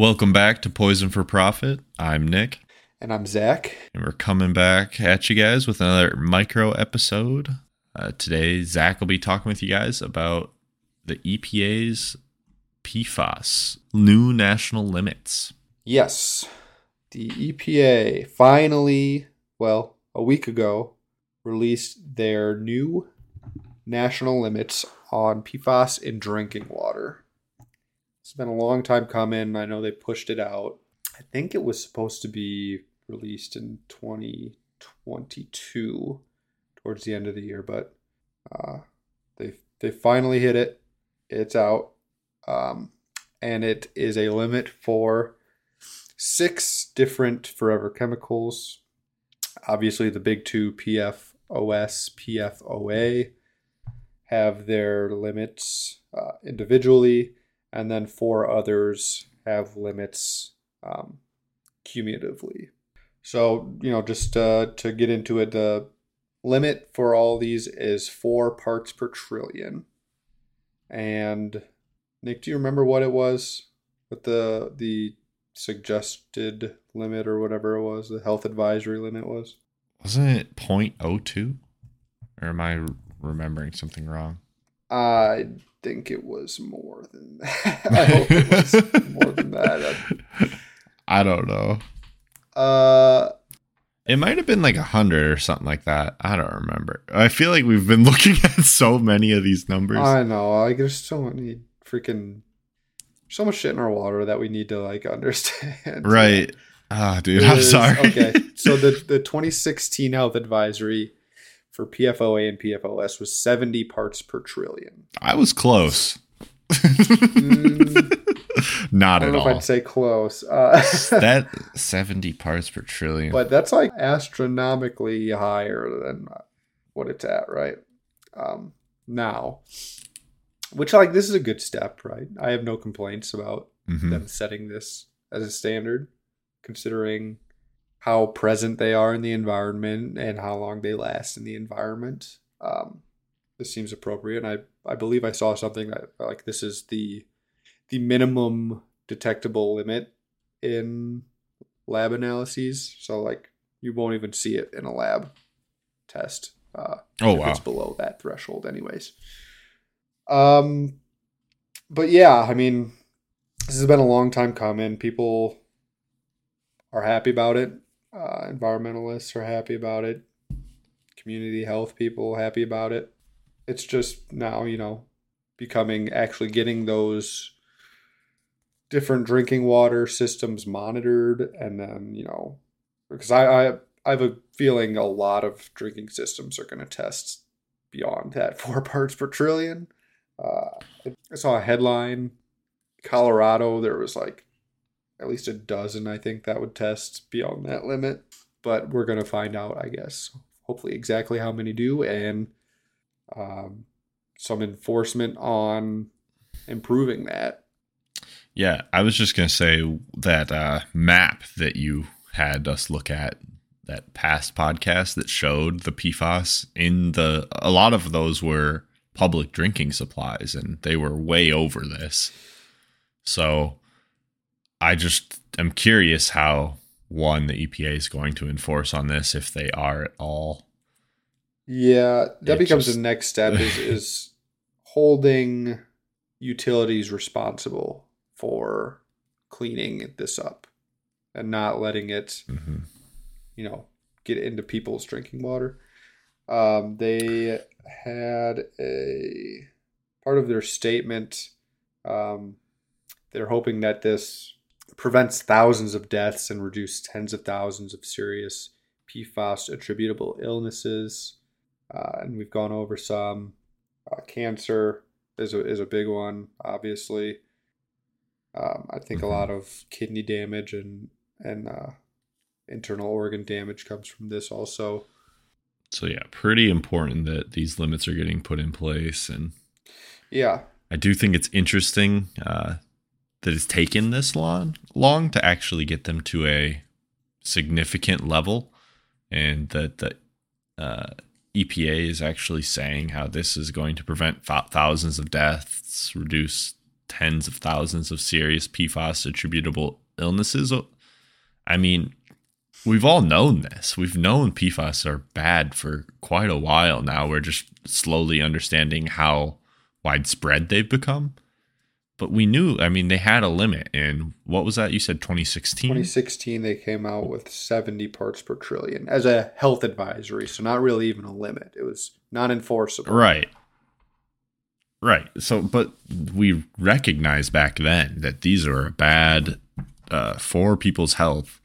Welcome back to Poison for Profit. I'm Nic, And I'm Zach. and we're coming back at you guys with another micro episode. Uh, today, Zach will be talking with you guys about the EPA's PFAS new national limits. Yes, the EPA finally, well, a week ago, released their new national limits on PFAS in drinking water. It's been a long time coming. I know they pushed it out. I think it was supposed to be released in 2022 towards the end of the year, but uh, they they finally hit it. It's out, um, and it is a limit for six different forever chemicals. Obviously, the big two PFOS, PFOA have their limits uh, individually, and then four others have limits um, cumulatively. So, you know, just uh, to get into it, the limit for all these is four parts per trillion. And Nic, do you remember what it was? What the the suggested limit or whatever it was, the health advisory limit was? Wasn't it 0.02? Or am I remembering something wrong? I think it was more than that. I hope it was more than that. I don't know. Uh, It might have been like a hundred or something like that. I don't remember. I feel like we've been looking at so many of these numbers. I know. Like, there's so many freaking, so much shit in our water that we need to like understand. right. Ah, dude, I'm sorry. okay, so the the 2016 health advisory for PFOA and PFOS was 70 parts per trillion. I was close. Mm, Not I at don't know if all. I'd say close. Uh, that 70 parts per trillion. but that's like astronomically higher than what it's at right um, now. Which like this is a good step, right? I have no complaints about Mhm. them setting this as a standard, considering how present they are in the environment and how long they last in the environment. Um, this seems appropriate. And I, I believe I saw something that like this is the the minimum detectable limit in lab analyses. So like you won't even see it in a lab test. Uh, Oh, wow. it's below that threshold anyways um but yeah i mean this has been a long time coming people are happy about it uh, environmentalists are happy about it. Community health people happy about it. It's just now you know becoming actually getting those different drinking water systems monitored and then you know because i i, I have a feeling a lot of drinking systems are going to test beyond that four parts per trillion. Uh, i saw a headline colorado there was like at least a dozen i think that would test beyond that limit but we're going to find out i guess hopefully exactly how many do and um, some enforcement on improving that Yeah, I was just going to say that uh, map that you had us look at, that past podcast that showed the PFAS in the, a lot of those were public drinking supplies and they were way over this. So I just am curious how, one, the EPA is going to enforce on this if they are at all. Yeah, that It becomes just- the next step is is holding utilities responsible for cleaning this up and not letting it, hmm you know, get into people's drinking water. Um, they had a part of their statement. Um, they're hoping that this prevents thousands of deaths and reduce tens of thousands of serious PFAS attributable illnesses. Uh, and we've gone over some. Uh, cancer is a, is a big one, obviously. Um, I think Mhm. a lot of kidney damage and and uh, internal organ damage comes from this also. So, yeah, pretty important that these limits are getting put in place. And Yeah, I do think it's interesting uh, that it's taken this long long to actually get them to a significant level, and that the uh, EPA is actually saying how this is going to prevent thou- thousands of deaths, reduce tens of thousands of serious PFAS attributable illnesses. I mean, we've all known this. We've known PFAS are bad for quite a while now. We're just slowly understanding how widespread they've become. But we knew, I mean, they had a limit. And what was that? You said 2016? 2016, they came out with 70 parts per trillion as a health advisory. So, not really even a limit. It was not enforceable. Right. Right. So, but we recognized back then that these are bad uh, for people's health.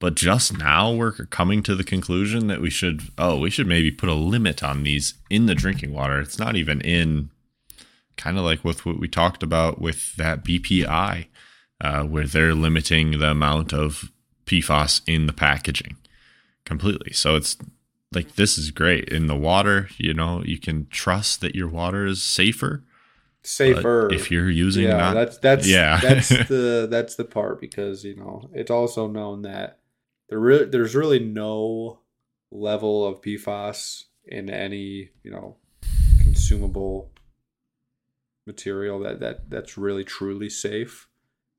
But just now we're coming to the conclusion that we should, oh, we should maybe put a limit on these in the drinking water. It's not even in kind of like with what we talked about with that BPI, uh, where they're limiting the amount of PFAS in the packaging completely. So it's like this is great in the water. You know, you can trust that your water is safer. Safer if you're using yeah, not, that's that's yeah. that's the that's the part because you know it's also known that there really there's really no level of PFAS in any you know consumable material that that that's really truly safe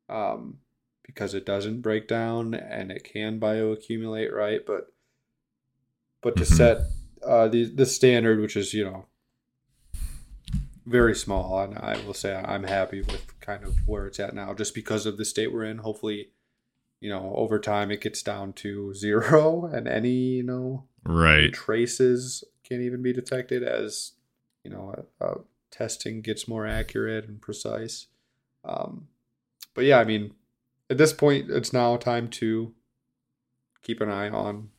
um, because it doesn't break down and it can bioaccumulate right but but to Mhm. set uh, the the standard which is you know very small and I will say I'm happy with kind of where it's at now just because of the state we're in hopefully you know over time it gets down to zero and any you know right. traces can't even be detected as you know uh, uh, testing gets more accurate and precise um, but yeah i mean at this point it's now time to keep an eye on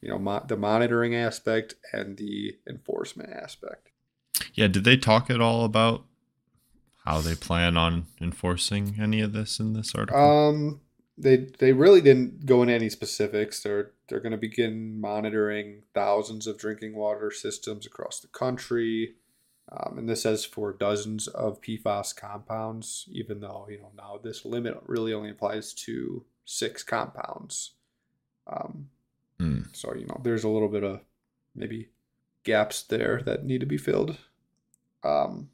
you know mo- the monitoring aspect and the enforcement aspect Yeah. Did they talk at all about how they plan on enforcing any of this in this article? Um, they they really didn't go into any specifics. They're they're going to begin monitoring thousands of drinking water systems across the country, um, and this says for dozens of PFAS compounds. Even though you know now this limit really only applies to six compounds. Um, Hmm. so you know there's a little bit of maybe gaps there that need to be filled. Um,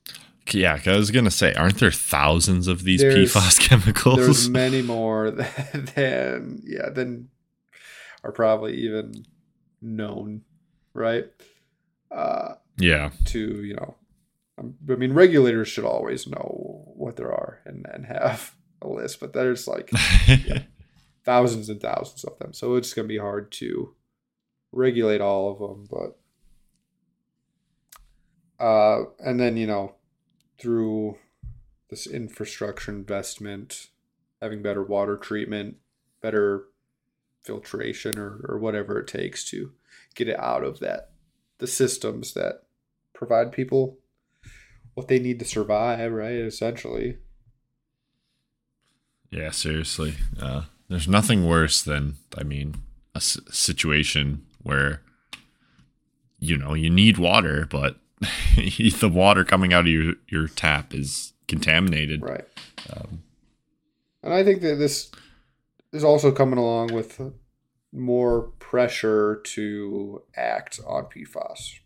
Yeah, I was gonna say, aren't there thousands of these PFAS chemicals? there's many more than yeah than are probably even known right uh yeah, to you know i mean regulators should always know what there are and and have a list but there's like thousands and thousands of them. So it's going to be hard to regulate all of them but uh and then you know through this infrastructure investment having better water treatment better filtration or, or whatever it takes to get it out of that the systems that provide people what they need to survive right essentially yeah. Seriously, uh, there's nothing worse than, I mean, a s- situation where you know you need water, but the water coming out of your your tap is contaminated. right Um, And I think that this is also coming along with more pressure to act on PFAS.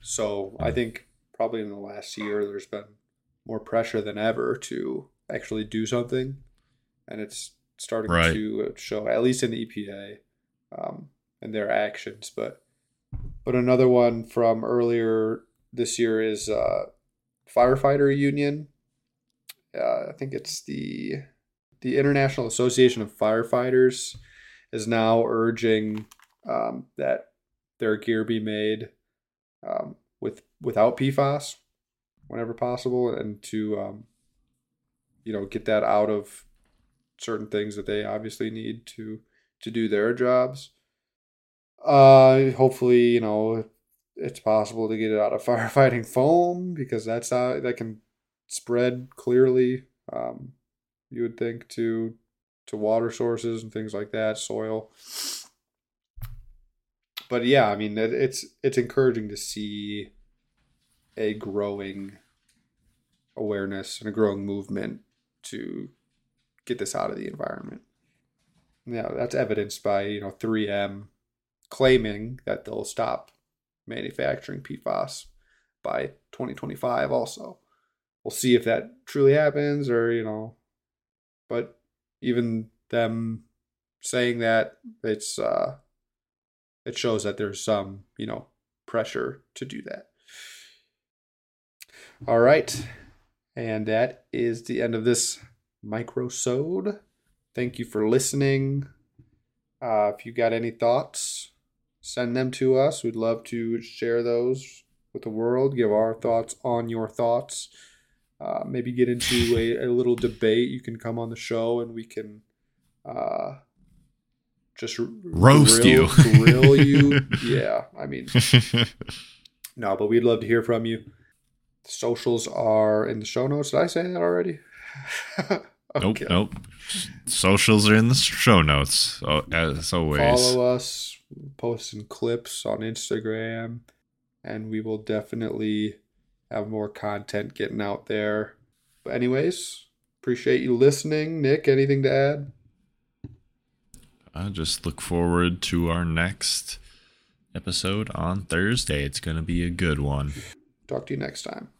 So I think probably in the last year, there's been more pressure than ever to actually do something. And it's starting Right. to show, at least in the EPA um, and their actions. But but another one from earlier this year is uh, firefighter union. Uh, I think it's the the International Association of Firefighters is now urging um, that their gear be made um, with without PFAS whenever possible, and to um, you know get that out of certain things that they obviously need to to do their jobs. Uh, hopefully, you know it's possible to get it out of firefighting foam because that's how that can spread clearly. Um, you would think to to water sources and things like that, soil. But yeah, I mean it, it's it's encouraging to see a growing awareness and a growing movement to get this out of the environment. Yeah, that's evidenced by you know 3M claiming that they'll stop manufacturing PFAS by 2025 also. we'll see if that truly happens or you know but even them saying that it's uh it shows that there's some you know pressure to do that. All right. And that is the end of this microsode. Thank you for listening. Uh, if you got any thoughts send them to us. We'd love to share those with the world give our thoughts on your thoughts. Uh, maybe get into a, a little debate. You can come on the show and we can uh, just Roast grill, you. grill you. yeah, I mean, no, but we'd love to hear from you. Socials are in the show notes. Did I say that already? Nope, nope. Socials are in the show notes, oh, as always. Follow us, posting clips on Instagram, and we will definitely have more content getting out there. But anyways, appreciate you listening. Nic, anything to add? I just look forward to our next episode on Thursday. It's going to be a good one. Talk to you next time.